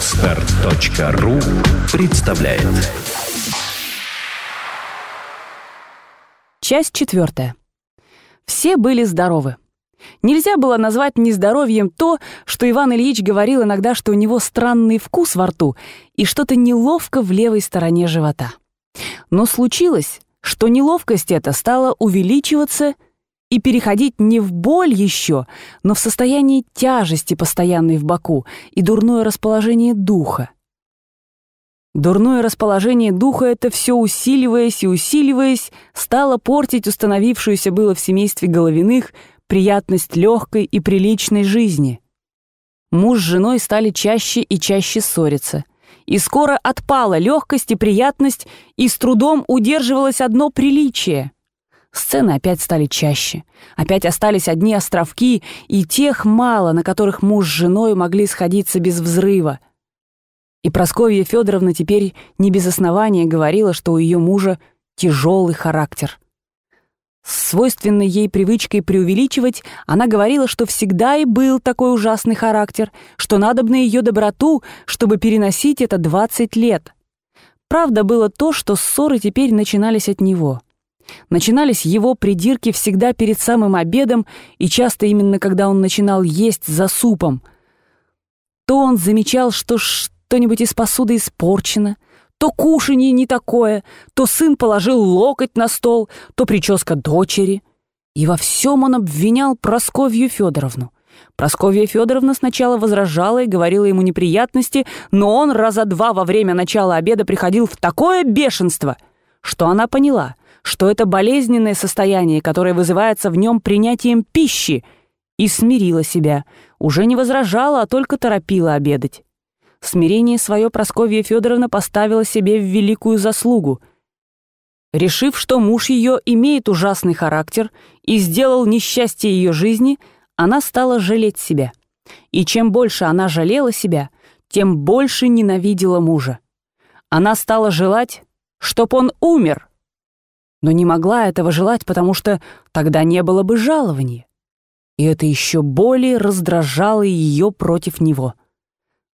Отстар.ру представляет Часть четвертая. Все были здоровы. Нельзя было назвать нездоровьем то, что Иван Ильич говорил иногда, что у него странный вкус во рту и что-то неловко в левой стороне живота. Но случилось, что неловкость эта стала увеличиваться и переходить не в боль еще, но в состояние тяжести постоянной в боку и дурное расположение духа. Дурное расположение духа это все усиливаясь и усиливаясь, стало портить установившуюся было в семействе Головиных приятность легкой и приличной жизни. Муж с женой стали чаще и чаще ссориться. И скоро отпала легкость и приятность, и с трудом удерживалось одно приличие. Сцены опять стали чаще. Опять остались одни островки, и тех мало, на которых муж с женой могли сходиться без взрыва — и Просковья Федоровна теперь не без основания говорила, что у ее мужа тяжелый характер. С свойственной ей привычкой преувеличивать, она говорила, что всегда и был такой ужасный характер, что надо бы на ее доброту, чтобы переносить это 20 лет. Правда было то, что ссоры теперь начинались от него. Начинались его придирки всегда перед самым обедом и часто именно когда он начинал есть за супом. То он замечал, что что-нибудь из посуды испорчено, то кушанье не такое, то сын положил локоть на стол, то прическа дочери. И во всем он обвинял Просковью Федоровну. Просковья Федоровна сначала возражала и говорила ему неприятности, но он раза два во время начала обеда приходил в такое бешенство, что она поняла, что это болезненное состояние, которое вызывается в нем принятием пищи, и смирила себя, уже не возражала, а только торопила обедать. Смирение свое Просковья Федоровна поставила себе в великую заслугу. Решив, что муж ее имеет ужасный характер и сделал несчастье ее жизни, она стала жалеть себя. И чем больше она жалела себя, тем больше ненавидела мужа. Она стала желать, чтоб он умер. Но не могла этого желать, потому что тогда не было бы жалования. И это еще более раздражало ее против него.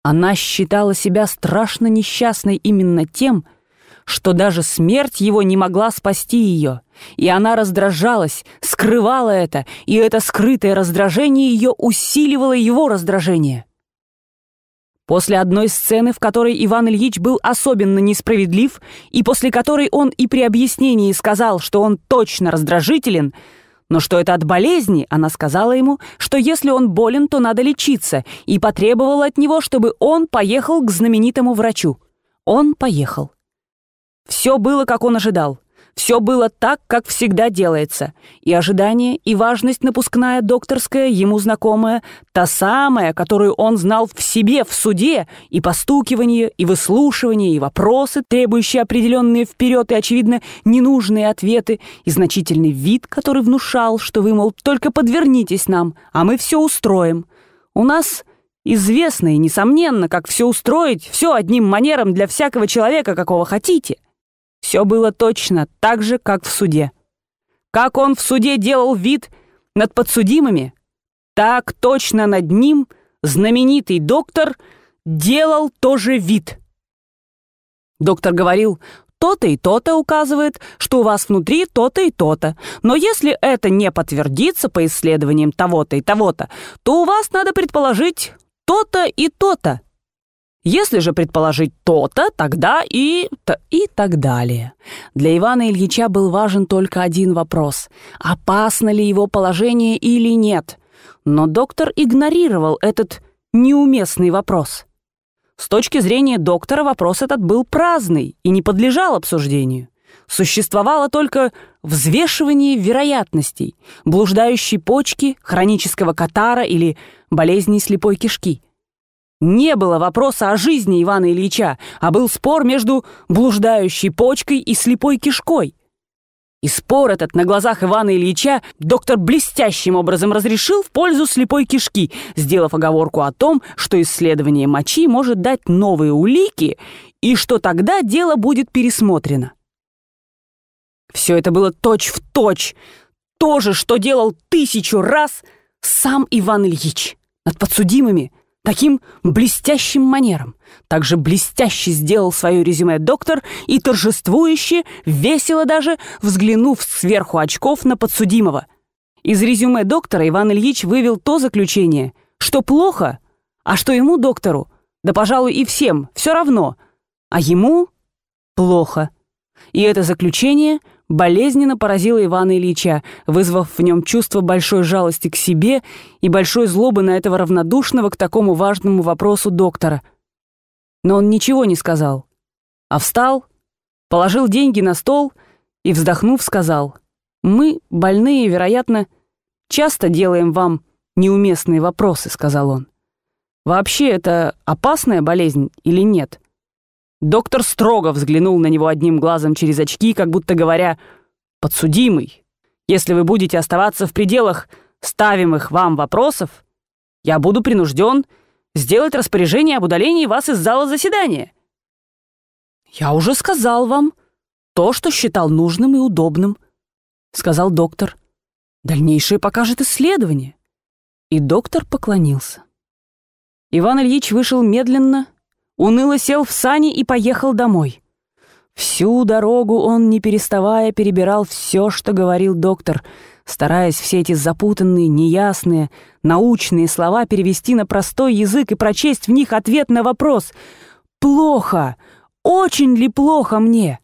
Она считала себя страшно несчастной именно тем, что даже смерть его не могла спасти ее, и она раздражалась, скрывала это, и это скрытое раздражение ее усиливало его раздражение. После одной сцены, в которой Иван Ильич был особенно несправедлив, и после которой он и при объяснении сказал, что он точно раздражителен, но что это от болезни, она сказала ему, что если он болен, то надо лечиться, и потребовала от него, чтобы он поехал к знаменитому врачу. Он поехал. Все было, как он ожидал. Все было так, как всегда делается. И ожидание, и важность напускная докторская, ему знакомая, та самая, которую он знал в себе, в суде, и постукивание, и выслушивание, и вопросы, требующие определенные вперед и, очевидно, ненужные ответы, и значительный вид, который внушал, что вы, мол, только подвернитесь нам, а мы все устроим. У нас известно и несомненно, как все устроить, все одним манером для всякого человека, какого хотите. Все было точно так же, как в суде. Как он в суде делал вид над подсудимыми, так точно над ним знаменитый доктор делал тоже вид. Доктор говорил, то-то и то-то указывает, что у вас внутри то-то и то-то. Но если это не подтвердится по исследованиям того-то и того-то, то у вас надо предположить то-то и то-то. Если же предположить то-то, тогда и... -то, и так далее. Для Ивана Ильича был важен только один вопрос. Опасно ли его положение или нет? Но доктор игнорировал этот неуместный вопрос. С точки зрения доктора вопрос этот был праздный и не подлежал обсуждению. Существовало только взвешивание вероятностей, блуждающей почки, хронического катара или болезни слепой кишки. Не было вопроса о жизни Ивана Ильича, а был спор между блуждающей почкой и слепой кишкой. И спор этот на глазах Ивана Ильича доктор блестящим образом разрешил в пользу слепой кишки, сделав оговорку о том, что исследование мочи может дать новые улики и что тогда дело будет пересмотрено. Все это было точь-в-точь, точь, то же, что делал тысячу раз сам Иван Ильич над подсудимыми – таким блестящим манером. Также блестяще сделал свое резюме доктор и торжествующе, весело даже, взглянув сверху очков на подсудимого. Из резюме доктора Иван Ильич вывел то заключение, что плохо, а что ему, доктору, да, пожалуй, и всем, все равно, а ему плохо. И это заключение – болезненно поразила Ивана Ильича, вызвав в нем чувство большой жалости к себе и большой злобы на этого равнодушного к такому важному вопросу доктора. Но он ничего не сказал, а встал, положил деньги на стол и, вздохнув, сказал, «Мы, больные, вероятно, часто делаем вам неуместные вопросы», — сказал он. «Вообще это опасная болезнь или нет?» Доктор строго взглянул на него одним глазом через очки, как будто говоря «Подсудимый, если вы будете оставаться в пределах ставимых вам вопросов, я буду принужден сделать распоряжение об удалении вас из зала заседания». «Я уже сказал вам то, что считал нужным и удобным», — сказал доктор. «Дальнейшее покажет исследование». И доктор поклонился. Иван Ильич вышел медленно, уныло сел в сани и поехал домой. Всю дорогу он, не переставая, перебирал все, что говорил доктор, стараясь все эти запутанные, неясные, научные слова перевести на простой язык и прочесть в них ответ на вопрос «Плохо? Очень ли плохо мне?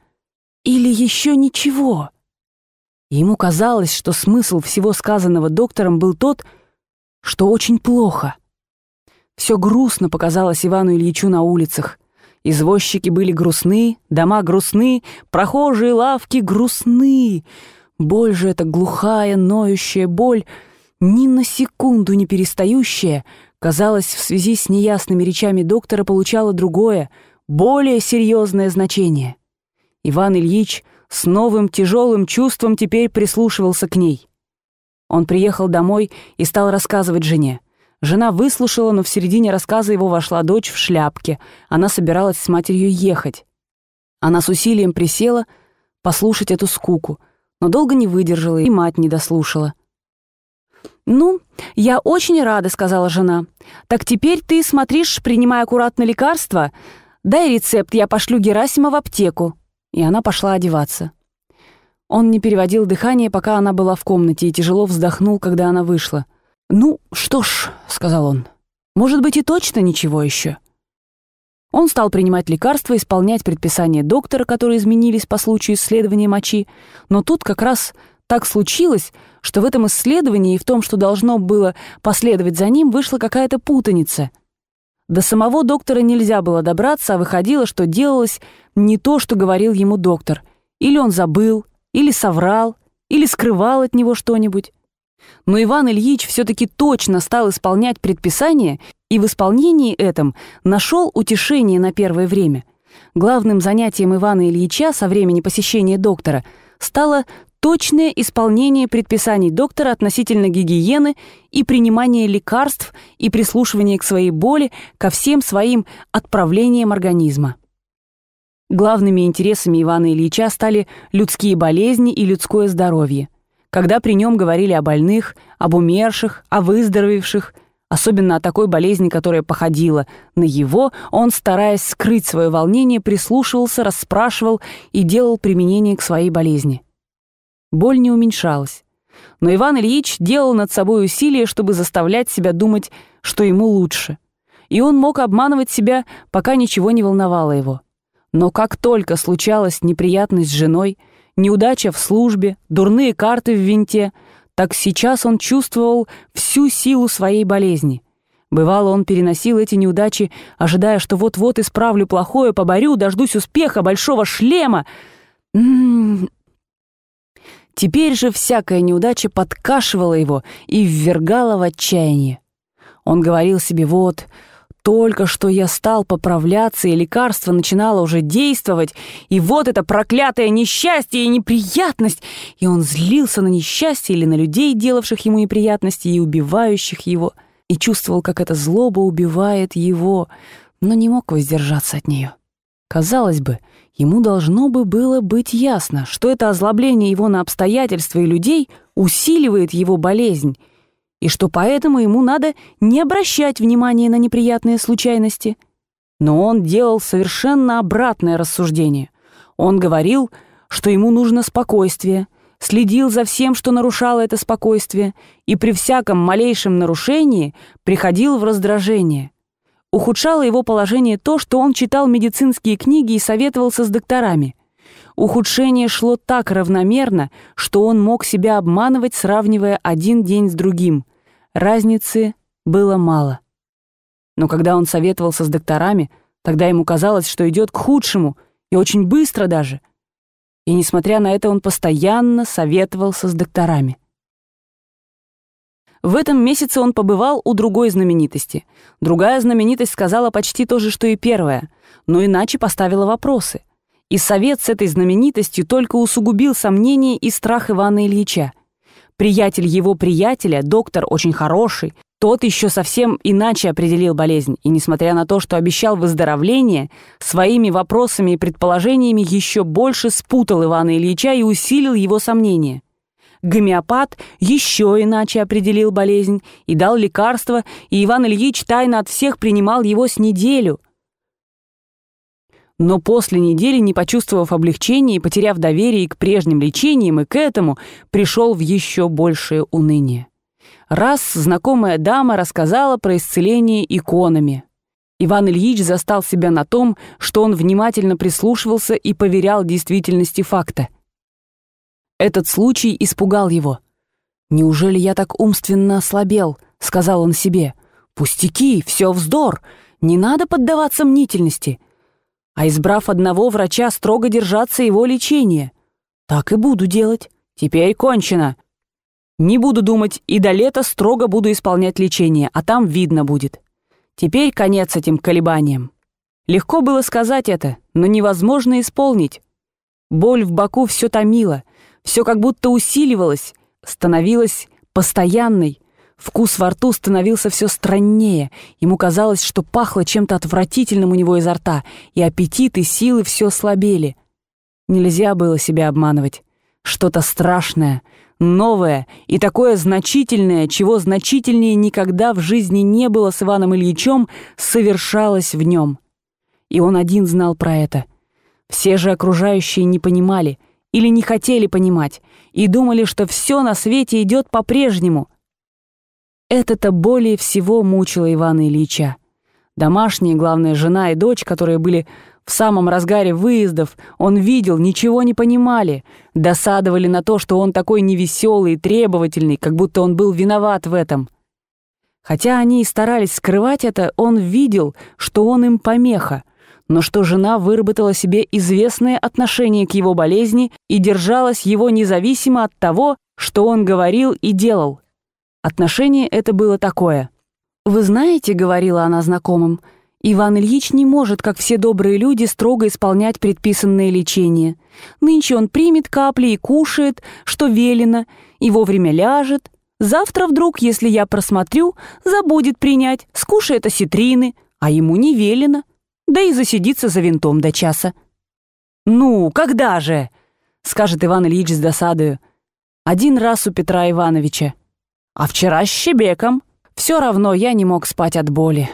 Или еще ничего?» Ему казалось, что смысл всего сказанного доктором был тот, что очень плохо — все грустно показалось Ивану Ильичу на улицах. Извозчики были грустны, дома грустны, прохожие лавки грустны. Боль же эта глухая, ноющая боль, ни на секунду не перестающая, казалось, в связи с неясными речами доктора получала другое, более серьезное значение. Иван Ильич с новым тяжелым чувством теперь прислушивался к ней. Он приехал домой и стал рассказывать жене — Жена выслушала, но в середине рассказа его вошла дочь в шляпке. Она собиралась с матерью ехать. Она с усилием присела послушать эту скуку, но долго не выдержала и мать не дослушала. «Ну, я очень рада», — сказала жена. «Так теперь ты смотришь, принимай аккуратно лекарства. Дай рецепт, я пошлю Герасима в аптеку». И она пошла одеваться. Он не переводил дыхание, пока она была в комнате, и тяжело вздохнул, когда она вышла. «Ну, что ж», — сказал он, — «может быть и точно ничего еще». Он стал принимать лекарства, исполнять предписания доктора, которые изменились по случаю исследования мочи, но тут как раз так случилось, что в этом исследовании и в том, что должно было последовать за ним, вышла какая-то путаница. До самого доктора нельзя было добраться, а выходило, что делалось не то, что говорил ему доктор. Или он забыл, или соврал, или скрывал от него что-нибудь. Но Иван Ильич все-таки точно стал исполнять предписание и в исполнении этом нашел утешение на первое время. Главным занятием Ивана Ильича со времени посещения доктора стало точное исполнение предписаний доктора относительно гигиены и принимание лекарств и прислушивание к своей боли, ко всем своим отправлениям организма. Главными интересами Ивана Ильича стали людские болезни и людское здоровье – когда при нем говорили о больных, об умерших, о выздоровевших, особенно о такой болезни, которая походила на его, он, стараясь скрыть свое волнение, прислушивался, расспрашивал и делал применение к своей болезни. Боль не уменьшалась. Но Иван Ильич делал над собой усилия, чтобы заставлять себя думать, что ему лучше. И он мог обманывать себя, пока ничего не волновало его. Но как только случалась неприятность с женой — неудача в службе, дурные карты в винте, так сейчас он чувствовал всю силу своей болезни. Бывало, он переносил эти неудачи, ожидая, что вот-вот исправлю плохое, поборю, дождусь успеха, большого шлема. М -м -м. Теперь же всякая неудача подкашивала его и ввергала в отчаяние. Он говорил себе «вот, только что я стал поправляться, и лекарство начинало уже действовать, и вот это проклятое несчастье и неприятность, и он злился на несчастье или на людей, делавших ему неприятности и убивающих его, и чувствовал, как эта злоба убивает его, но не мог воздержаться от нее. Казалось бы, ему должно бы было быть ясно, что это озлобление его на обстоятельства и людей усиливает его болезнь, и что поэтому ему надо не обращать внимания на неприятные случайности. Но он делал совершенно обратное рассуждение. Он говорил, что ему нужно спокойствие, следил за всем, что нарушало это спокойствие, и при всяком малейшем нарушении приходил в раздражение. Ухудшало его положение то, что он читал медицинские книги и советовался с докторами. Ухудшение шло так равномерно, что он мог себя обманывать, сравнивая один день с другим. Разницы было мало. Но когда он советовался с докторами, тогда ему казалось, что идет к худшему, и очень быстро даже. И несмотря на это, он постоянно советовался с докторами. В этом месяце он побывал у другой знаменитости. Другая знаменитость сказала почти то же, что и первая, но иначе поставила вопросы. И совет с этой знаменитостью только усугубил сомнения и страх Ивана Ильича. Приятель его приятеля, доктор очень хороший, тот еще совсем иначе определил болезнь, и, несмотря на то, что обещал выздоровление, своими вопросами и предположениями еще больше спутал Ивана Ильича и усилил его сомнения. Гомеопат еще иначе определил болезнь и дал лекарство, и Иван Ильич тайно от всех принимал его с неделю – но после недели, не почувствовав облегчения и потеряв доверие к прежним лечениям, и к этому, пришел в еще большее уныние. Раз знакомая дама рассказала про исцеление иконами. Иван Ильич застал себя на том, что он внимательно прислушивался и поверял действительности факта. Этот случай испугал его. «Неужели я так умственно ослабел?» — сказал он себе. «Пустяки, все вздор, не надо поддаваться мнительности» а избрав одного врача, строго держаться его лечения. Так и буду делать. Теперь кончено. Не буду думать, и до лета строго буду исполнять лечение, а там видно будет. Теперь конец этим колебаниям. Легко было сказать это, но невозможно исполнить. Боль в боку все томила, все как будто усиливалось, становилась постоянной, Вкус во рту становился все страннее. Ему казалось, что пахло чем-то отвратительным у него изо рта, и аппетит и силы все слабели. Нельзя было себя обманывать. Что-то страшное, новое и такое значительное, чего значительнее никогда в жизни не было с Иваном Ильичем, совершалось в нем. И он один знал про это. Все же окружающие не понимали или не хотели понимать и думали, что все на свете идет по-прежнему — это-то более всего мучило Ивана Ильича. Домашние, главное, жена и дочь, которые были в самом разгаре выездов, он видел, ничего не понимали, досадовали на то, что он такой невеселый и требовательный, как будто он был виноват в этом. Хотя они и старались скрывать это, он видел, что он им помеха, но что жена выработала себе известное отношение к его болезни и держалась его независимо от того, что он говорил и делал. Отношение это было такое. «Вы знаете, — говорила она знакомым, — Иван Ильич не может, как все добрые люди, строго исполнять предписанное лечение. Нынче он примет капли и кушает, что велено, и вовремя ляжет. Завтра вдруг, если я просмотрю, забудет принять, скушает осетрины, а ему не велено, да и засидится за винтом до часа. «Ну, когда же?» — скажет Иван Ильич с досадою. Один раз у Петра Ивановича. А вчера с Щебеком. Все равно я не мог спать от боли.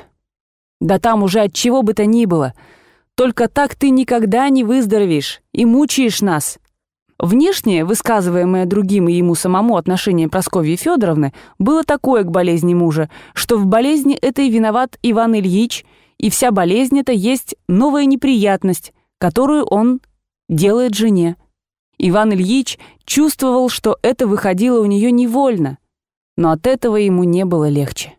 Да там уже от чего бы то ни было. Только так ты никогда не выздоровеешь и мучаешь нас. Внешнее, высказываемое другим и ему самому отношение Прасковьи Федоровны, было такое к болезни мужа, что в болезни этой виноват Иван Ильич, и вся болезнь эта есть новая неприятность, которую он делает жене. Иван Ильич чувствовал, что это выходило у нее невольно — но от этого ему не было легче.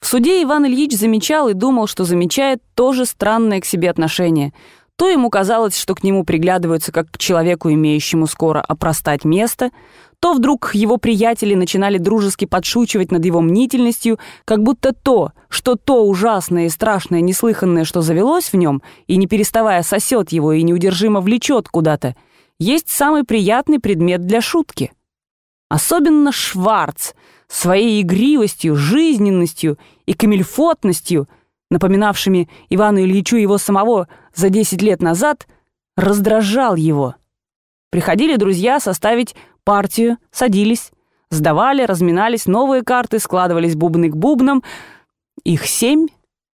В суде Иван Ильич замечал и думал, что замечает тоже странное к себе отношение. То ему казалось, что к нему приглядываются как к человеку, имеющему скоро опростать место, то вдруг его приятели начинали дружески подшучивать над его мнительностью, как будто то, что то ужасное и страшное неслыханное, что завелось в нем, и не переставая сосет его и неудержимо влечет куда-то, есть самый приятный предмет для шутки — Особенно Шварц своей игривостью, жизненностью и камельфотностью, напоминавшими Ивану Ильичу его самого за 10 лет назад, раздражал его. Приходили друзья составить партию, садились, Сдавали, разминались новые карты, складывались бубны к бубнам. Их семь.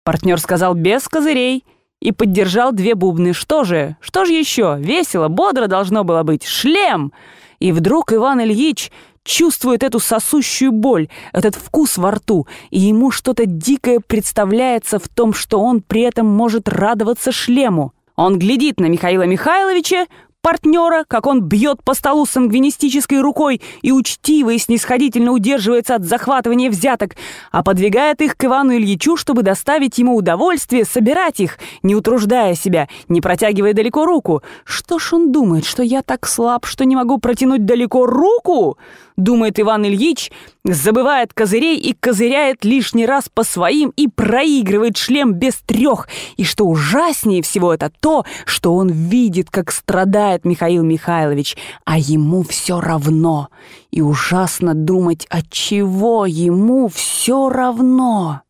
Партнер сказал без козырей и поддержал две бубны. Что же? Что же еще? Весело, бодро должно было быть. Шлем! И вдруг Иван Ильич чувствует эту сосущую боль, этот вкус во рту, и ему что-то дикое представляется в том, что он при этом может радоваться шлему. Он глядит на Михаила Михайловича, партнера, как он бьет по столу сангвинистической рукой и учтиво и снисходительно удерживается от захватывания взяток, а подвигает их к Ивану Ильичу, чтобы доставить ему удовольствие собирать их, не утруждая себя, не протягивая далеко руку. Что ж он думает, что я так слаб, что не могу протянуть далеко руку? Думает Иван Ильич, забывает козырей и козыряет лишний раз по своим и проигрывает шлем без трех. И что ужаснее всего это то, что он видит, как страдает Михаил Михайлович, а ему все равно. И ужасно думать, от чего ему все равно.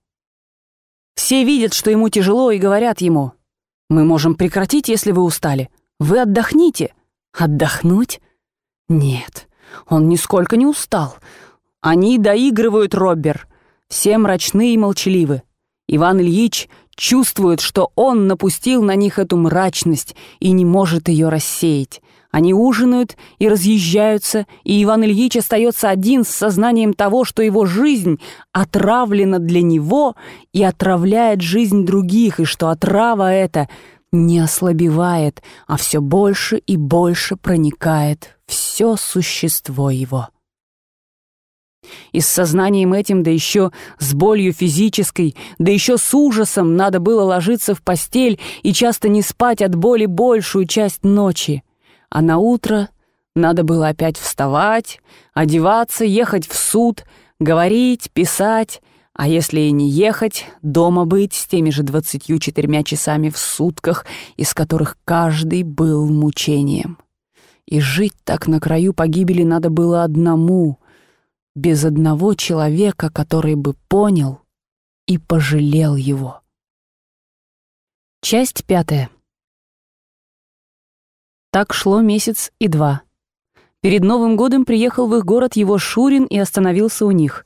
Все видят, что ему тяжело, и говорят ему, «Мы можем прекратить, если вы устали. Вы отдохните». Отдохнуть? Нет. Он нисколько не устал. Они доигрывают Роббер. Все мрачны и молчаливы. Иван Ильич чувствует, что он напустил на них эту мрачность и не может ее рассеять. Они ужинают и разъезжаются, и Иван Ильич остается один с сознанием того, что его жизнь отравлена для него и отравляет жизнь других, и что отрава эта не ослабевает, а все больше и больше проникает все существо его. И с сознанием этим, да еще с болью физической, да еще с ужасом надо было ложиться в постель и часто не спать от боли большую часть ночи. А на утро надо было опять вставать, одеваться, ехать в суд, говорить, писать, а если и не ехать, дома быть с теми же двадцатью четырьмя часами в сутках, из которых каждый был мучением. И жить так на краю погибели надо было одному, без одного человека, который бы понял и пожалел его. Часть пятая. Так шло месяц и два. Перед Новым годом приехал в их город его Шурин и остановился у них.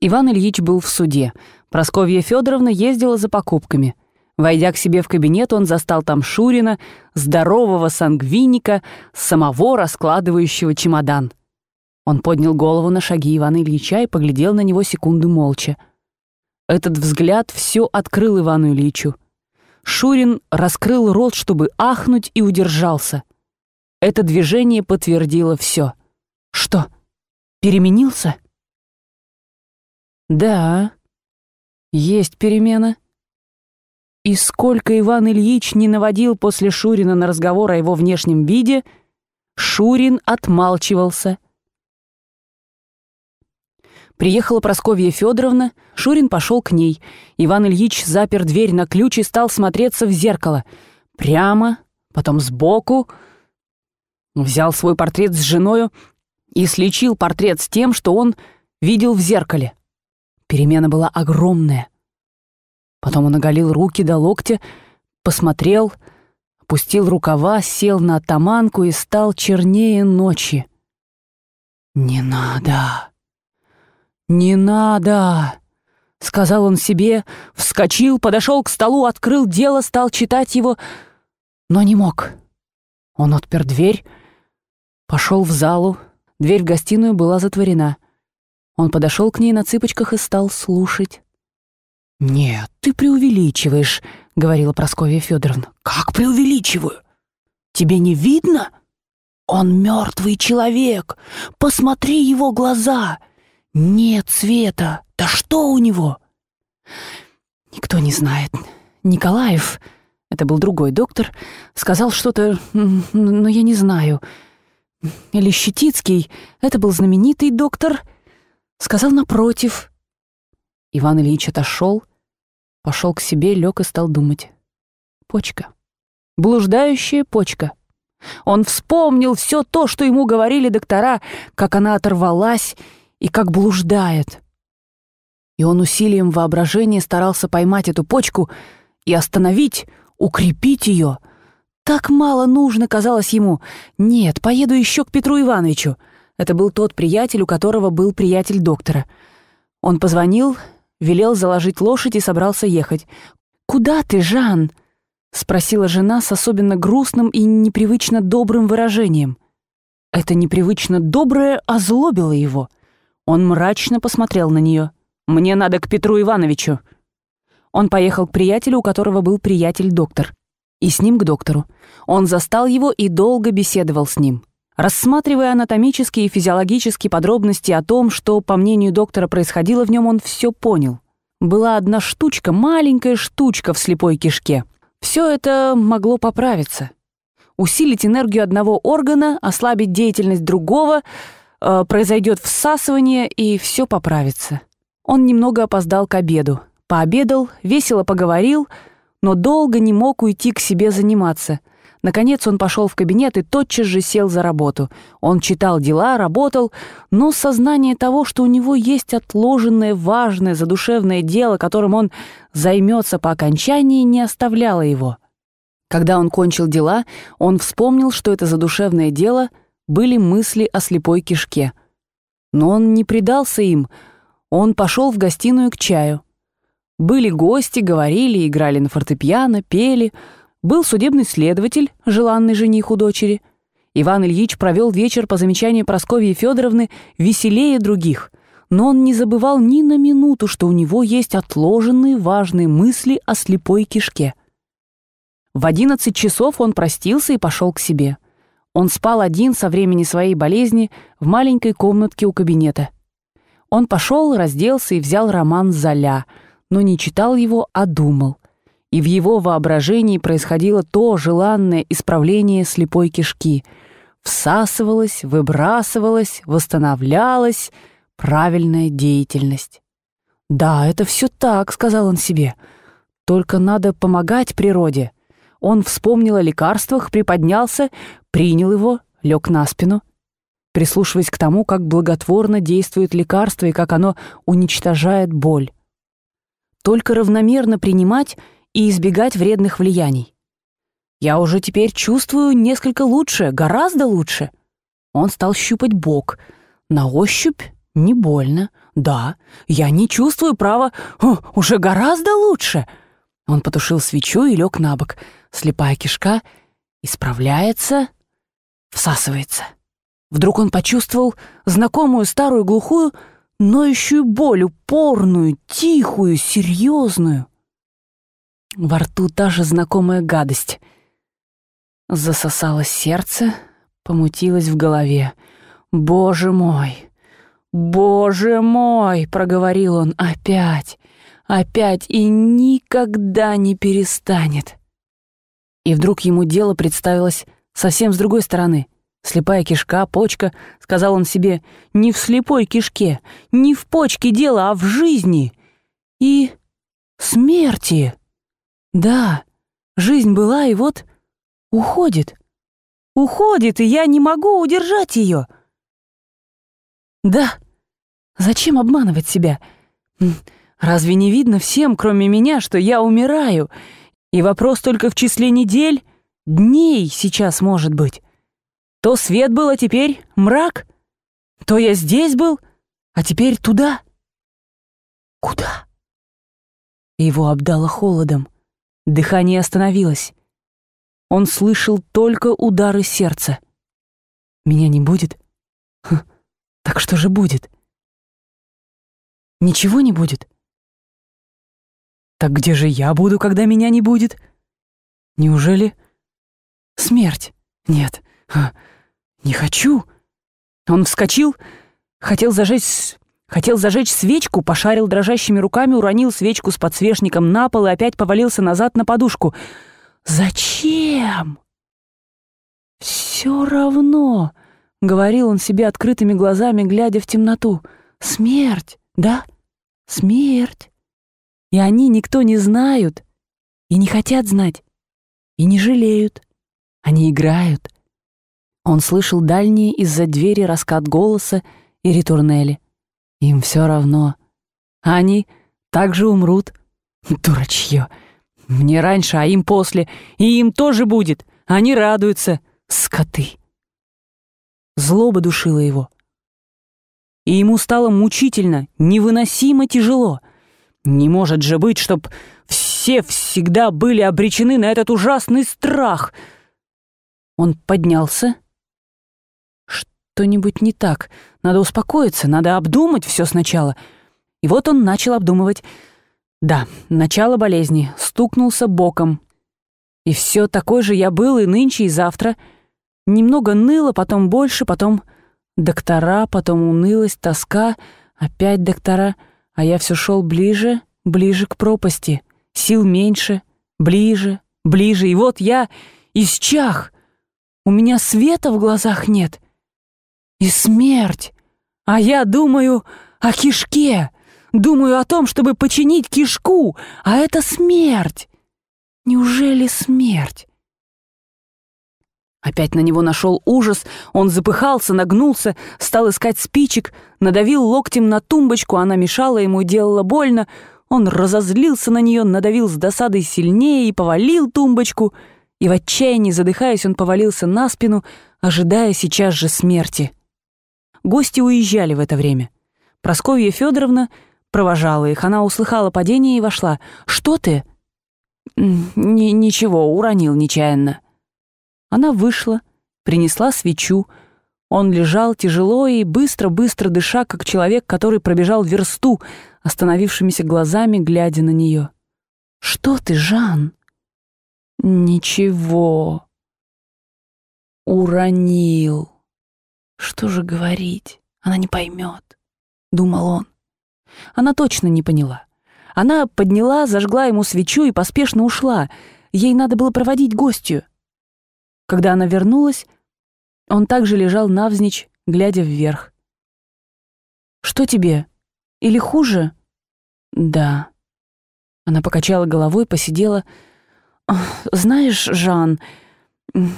Иван Ильич был в суде. Просковья Федоровна ездила за покупками. Войдя к себе в кабинет, он застал там Шурина, здорового сангвиника, самого раскладывающего чемодан. Он поднял голову на шаги Ивана Ильича и поглядел на него секунду молча. Этот взгляд все открыл Ивану Ильичу. Шурин раскрыл рот, чтобы ахнуть, и удержался. Это движение подтвердило все. Что, переменился? Да, есть перемена. И сколько Иван Ильич не наводил после Шурина на разговор о его внешнем виде, Шурин отмалчивался. Приехала Просковья Федоровна, Шурин пошел к ней. Иван Ильич запер дверь на ключ и стал смотреться в зеркало. Прямо, потом сбоку. Взял свой портрет с женою и сличил портрет с тем, что он видел в зеркале. Перемена была огромная. Потом он оголил руки до локтя, посмотрел, опустил рукава, сел на атаманку и стал чернее ночи. «Не надо! Не надо!» — сказал он себе, вскочил, подошел к столу, открыл дело, стал читать его, но не мог. Он отпер дверь, пошел в залу, дверь в гостиную была затворена — он подошел к ней на цыпочках и стал слушать. «Нет, ты преувеличиваешь», — говорила Прасковья Федоровна. «Как преувеличиваю? Тебе не видно? Он мертвый человек. Посмотри его глаза. Нет света. Да что у него?» Никто не знает. Николаев, это был другой доктор, сказал что-то, но я не знаю. Или Щетицкий, это был знаменитый доктор — Сказал напротив. Иван Ильич отошел, пошел к себе, лег и стал думать. Почка. Блуждающая почка. Он вспомнил все то, что ему говорили доктора, как она оторвалась и как блуждает. И он усилием воображения старался поймать эту почку и остановить, укрепить ее. Так мало нужно, казалось ему. Нет, поеду еще к Петру Ивановичу. Это был тот приятель, у которого был приятель доктора. Он позвонил, велел заложить лошадь и собрался ехать. «Куда ты, Жан?» — спросила жена с особенно грустным и непривычно добрым выражением. Это непривычно доброе озлобило его. Он мрачно посмотрел на нее. «Мне надо к Петру Ивановичу». Он поехал к приятелю, у которого был приятель-доктор. И с ним к доктору. Он застал его и долго беседовал с ним. Рассматривая анатомические и физиологические подробности о том, что, по мнению доктора, происходило в нем, он все понял. Была одна штучка, маленькая штучка в слепой кишке. Все это могло поправиться. Усилить энергию одного органа, ослабить деятельность другого, э, произойдет всасывание, и все поправится. Он немного опоздал к обеду. Пообедал, весело поговорил, но долго не мог уйти к себе заниматься — Наконец он пошел в кабинет и тотчас же сел за работу. Он читал дела, работал, но сознание того, что у него есть отложенное важное задушевное дело, которым он займется по окончании, не оставляло его. Когда он кончил дела, он вспомнил, что это задушевное дело были мысли о слепой кишке. Но он не предался им, он пошел в гостиную к чаю. Были гости, говорили, играли на фортепиано, пели — был судебный следователь, желанный жених у дочери. Иван Ильич провел вечер по замечанию Прасковьи Федоровны веселее других, но он не забывал ни на минуту, что у него есть отложенные важные мысли о слепой кишке. В одиннадцать часов он простился и пошел к себе. Он спал один со времени своей болезни в маленькой комнатке у кабинета. Он пошел, разделся и взял роман «Золя», но не читал его, а думал — и в его воображении происходило то желанное исправление слепой кишки. Всасывалась, выбрасывалась, восстанавливалась правильная деятельность. «Да, это все так», — сказал он себе. «Только надо помогать природе». Он вспомнил о лекарствах, приподнялся, принял его, лег на спину, прислушиваясь к тому, как благотворно действует лекарство и как оно уничтожает боль. Только равномерно принимать — и избегать вредных влияний. Я уже теперь чувствую несколько лучше, гораздо лучше. Он стал щупать бок. На ощупь не больно. Да, я не чувствую права. О, уже гораздо лучше. Он потушил свечу и лег на бок. Слепая кишка исправляется, всасывается. Вдруг он почувствовал знакомую старую глухую, ноющую боль, упорную, тихую, серьезную. Во рту та же знакомая гадость. Засосалось сердце, помутилось в голове. «Боже мой! Боже мой!» — проговорил он опять, опять и никогда не перестанет. И вдруг ему дело представилось совсем с другой стороны. Слепая кишка, почка, сказал он себе, не в слепой кишке, не в почке дело, а в жизни. И смерти. Да, жизнь была, и вот уходит. Уходит, и я не могу удержать ее. Да, зачем обманывать себя? Разве не видно всем, кроме меня, что я умираю? И вопрос только в числе недель, дней сейчас может быть. То свет был, а теперь мрак. То я здесь был, а теперь туда. Куда? Его обдало холодом. Дыхание остановилось. Он слышал только удары сердца. «Меня не будет? Хм, так что же будет? Ничего не будет? Так где же я буду, когда меня не будет? Неужели смерть? Нет, не хочу». Он вскочил, хотел зажечь Хотел зажечь свечку, пошарил дрожащими руками, уронил свечку с подсвечником на пол и опять повалился назад на подушку. «Зачем?» «Все равно», — говорил он себе открытыми глазами, глядя в темноту. «Смерть, да? Смерть. И они никто не знают, и не хотят знать, и не жалеют. Они играют». Он слышал дальние из-за двери раскат голоса и ритурнели. Им все равно. Они также умрут. Дурачье. Мне раньше, а им после. И им тоже будет. Они радуются. Скоты. Злоба душила его. и ему стало мучительно, невыносимо тяжело. Не может же быть, чтоб все всегда были обречены на этот ужасный страх. Он поднялся. Что-нибудь не так. Надо успокоиться, надо обдумать все сначала. И вот он начал обдумывать. Да, начало болезни. Стукнулся боком. И все такой же я был и нынче, и завтра. Немного ныло, потом больше, потом доктора, потом унылость, тоска, опять доктора, а я все шел ближе, ближе к пропасти. Сил меньше, ближе, ближе, и вот я исчах. У меня света в глазах нет. И смерть. А я думаю о кишке, думаю о том, чтобы починить кишку, а это смерть. Неужели смерть? Опять на него нашел ужас, он запыхался, нагнулся, стал искать спичек, надавил локтем на тумбочку, она мешала ему делала больно. Он разозлился на нее, надавил с досадой сильнее и повалил тумбочку. И в отчаянии, задыхаясь, он повалился на спину, ожидая сейчас же смерти. Гости уезжали в это время. Просковья Федоровна провожала их. Она услыхала падение и вошла. «Что ты?» Н «Ничего, уронил нечаянно». Она вышла, принесла свечу. Он лежал тяжело и быстро-быстро дыша, как человек, который пробежал версту, остановившимися глазами, глядя на нее. «Что ты, Жан?» «Ничего. Уронил. Что же говорить? Она не поймет», — думал он. Она точно не поняла. Она подняла, зажгла ему свечу и поспешно ушла. Ей надо было проводить гостью. Когда она вернулась, он также лежал навзничь, глядя вверх. «Что тебе? Или хуже?» «Да». Она покачала головой, посидела. «Знаешь, Жан,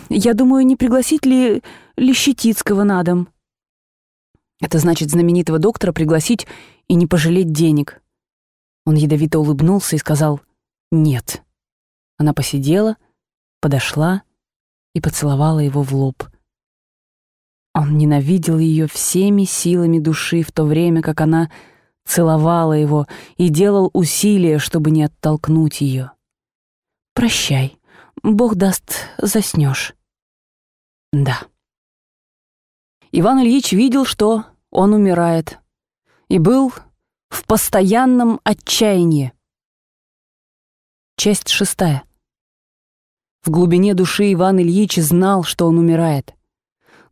я думаю, не пригласить ли Лещетицкого на дом?» Это значит знаменитого доктора пригласить и не пожалеть денег. Он ядовито улыбнулся и сказал «нет». Она посидела, подошла и поцеловала его в лоб. Он ненавидел ее всеми силами души в то время, как она целовала его и делал усилия, чтобы не оттолкнуть ее. «Прощай, Бог даст, заснешь». «Да». Иван Ильич видел, что он умирает, и был в постоянном отчаянии. Часть шестая. В глубине души Иван Ильич знал, что он умирает.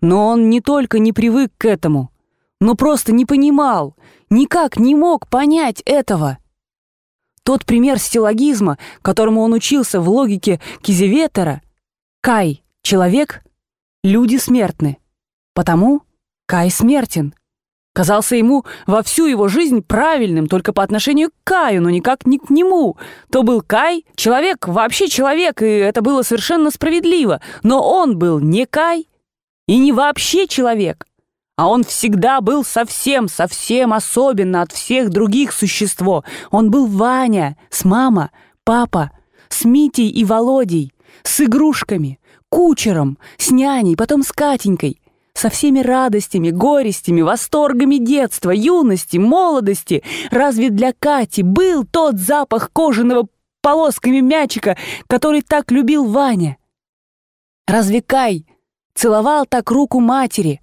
Но он не только не привык к этому, но просто не понимал, никак не мог понять этого. Тот пример стилогизма, которому он учился в логике Кизеветера, Кай — человек, люди смертны. Потому Кай смертен. Казался ему во всю его жизнь правильным только по отношению к Каю, но никак не к нему. То был Кай, человек, вообще человек, и это было совершенно справедливо. Но он был не Кай и не вообще человек. А он всегда был совсем, совсем особенно от всех других существо. Он был Ваня, с мама, папа, с Митей и Володей, с игрушками, кучером, с няней, потом с Катенькой — со всеми радостями, горестями, восторгами детства, юности, молодости. Разве для Кати был тот запах кожаного полосками мячика, который так любил Ваня? Разве Кай целовал так руку матери?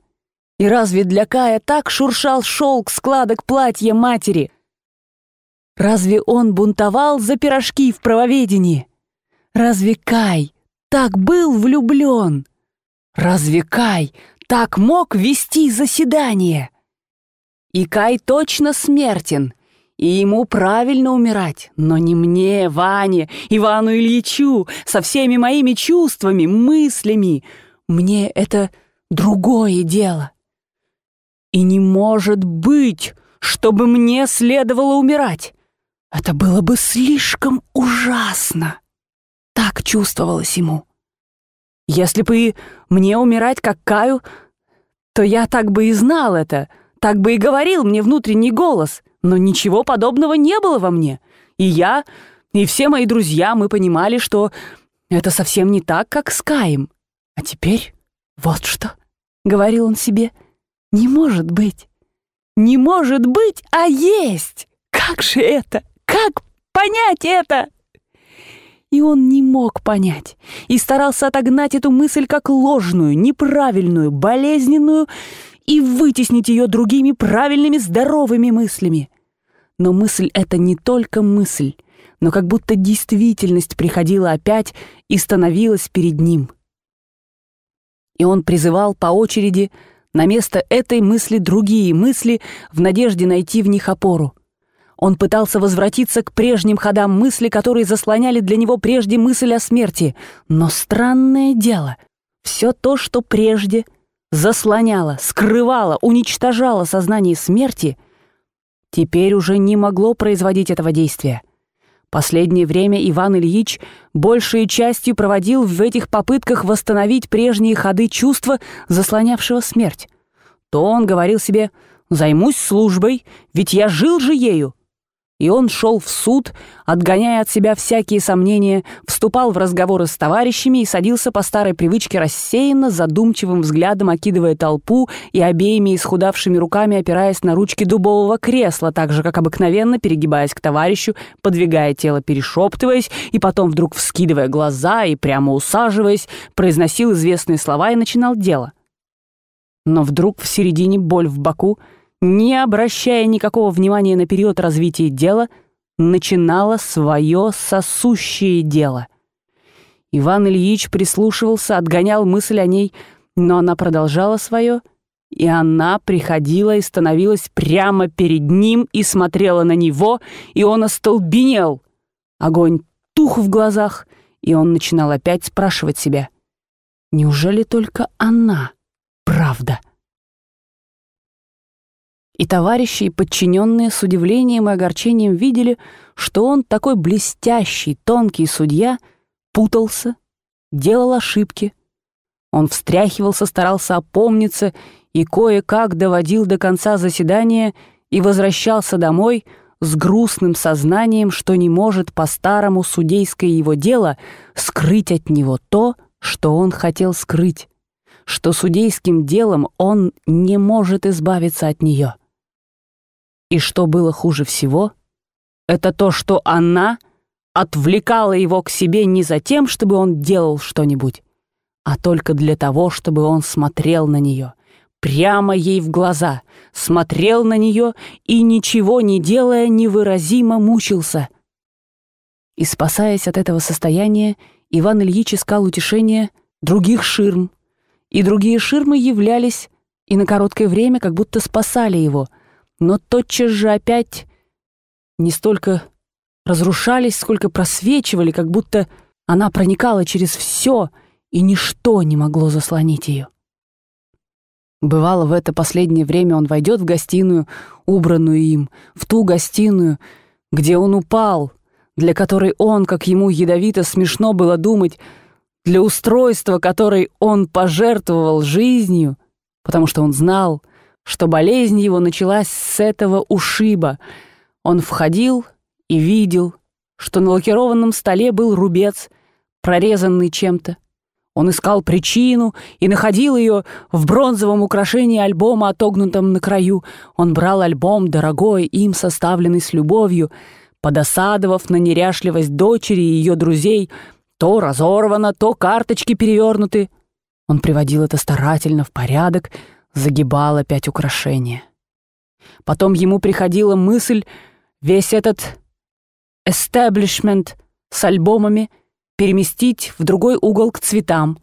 И разве для Кая так шуршал шелк складок платья матери? Разве он бунтовал за пирожки в правоведении? Разве Кай так был влюблен? Разве Кай так мог вести заседание? И Кай точно смертен, и ему правильно умирать, но не мне, Ване, Ивану Ильичу, со всеми моими чувствами, мыслями. Мне это другое дело. И не может быть, чтобы мне следовало умирать. Это было бы слишком ужасно. Так чувствовалось ему. Если бы мне умирать как Каю, то я так бы и знал это, так бы и говорил мне внутренний голос, но ничего подобного не было во мне. И я, и все мои друзья, мы понимали, что это совсем не так, как с Каем. А теперь вот что, — говорил он себе, — не может быть. Не может быть, а есть! Как же это? Как понять это? И он не мог понять, и старался отогнать эту мысль как ложную, неправильную, болезненную и вытеснить ее другими правильными, здоровыми мыслями. Но мысль — это не только мысль, но как будто действительность приходила опять и становилась перед ним. И он призывал по очереди на место этой мысли другие мысли в надежде найти в них опору. Он пытался возвратиться к прежним ходам мысли, которые заслоняли для него прежде мысль о смерти. Но странное дело, все то, что прежде заслоняло, скрывало, уничтожало сознание смерти, теперь уже не могло производить этого действия. Последнее время Иван Ильич большей частью проводил в этих попытках восстановить прежние ходы чувства, заслонявшего смерть. То он говорил себе «займусь службой, ведь я жил же ею», и он шел в суд, отгоняя от себя всякие сомнения, вступал в разговоры с товарищами и садился по старой привычке рассеянно, задумчивым взглядом окидывая толпу и обеими исхудавшими руками опираясь на ручки дубового кресла, так же, как обыкновенно, перегибаясь к товарищу, подвигая тело, перешептываясь, и потом вдруг вскидывая глаза и прямо усаживаясь, произносил известные слова и начинал дело. Но вдруг в середине боль в боку — не обращая никакого внимания на период развития дела, начинала свое сосущее дело. Иван Ильич прислушивался, отгонял мысль о ней, но она продолжала свое, и она приходила и становилась прямо перед ним и смотрела на него, и он остолбенел. Огонь тух в глазах, и он начинал опять спрашивать себя, «Неужели только она правда?» И товарищи и подчиненные с удивлением и огорчением видели, что он такой блестящий, тонкий судья путался, делал ошибки. Он встряхивался, старался опомниться и кое-как доводил до конца заседания и возвращался домой с грустным сознанием, что не может по-старому судейское его дело скрыть от него то, что он хотел скрыть, что судейским делом он не может избавиться от нее. И что было хуже всего, это то, что она отвлекала его к себе не за тем, чтобы он делал что-нибудь, а только для того, чтобы он смотрел на нее, прямо ей в глаза, смотрел на нее и, ничего не делая, невыразимо мучился. И, спасаясь от этого состояния, Иван Ильич искал утешения других ширм, и другие ширмы являлись и на короткое время как будто спасали его — но тотчас же опять не столько разрушались, сколько просвечивали, как будто она проникала через все, и ничто не могло заслонить ее. Бывало, в это последнее время он войдет в гостиную, убранную им, в ту гостиную, где он упал, для которой он, как ему ядовито смешно было думать, для устройства которой он пожертвовал жизнью, потому что он знал — что болезнь его началась с этого ушиба. Он входил и видел, что на лакированном столе был рубец, прорезанный чем-то. Он искал причину и находил ее в бронзовом украшении альбома, отогнутом на краю. Он брал альбом, дорогой, им составленный с любовью, подосадовав на неряшливость дочери и ее друзей, то разорвано, то карточки перевернуты. Он приводил это старательно в порядок — загибал опять украшения. Потом ему приходила мысль весь этот эстеблишмент с альбомами переместить в другой угол к цветам.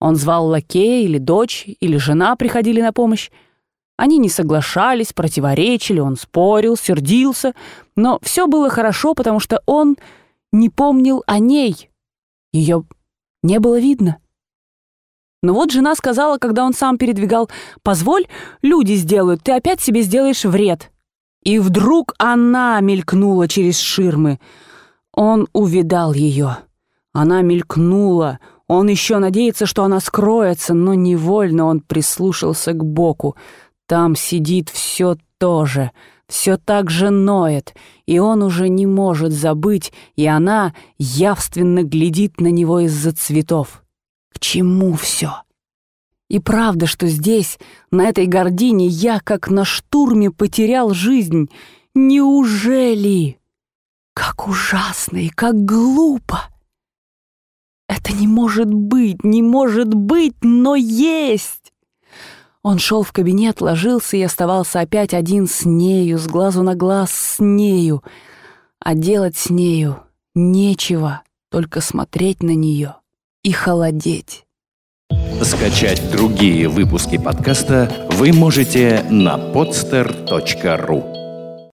Он звал лакея или дочь, или жена приходили на помощь. Они не соглашались, противоречили, он спорил, сердился, но все было хорошо, потому что он не помнил о ней. Ее не было видно. Но вот жена сказала, когда он сам передвигал, «Позволь, люди сделают, ты опять себе сделаешь вред». И вдруг она мелькнула через ширмы. Он увидал ее. Она мелькнула. Он еще надеется, что она скроется, но невольно он прислушался к боку. Там сидит все то же, все так же ноет, и он уже не может забыть, и она явственно глядит на него из-за цветов. К чему все? И правда, что здесь, на этой гордине, я, как на штурме, потерял жизнь. Неужели? Как ужасно и как глупо! Это не может быть, не может быть, но есть! Он шел в кабинет, ложился и оставался опять один с нею, с глазу на глаз с нею. А делать с нею нечего, только смотреть на нее и холодеть. Скачать другие выпуски подкаста вы можете на podster.ru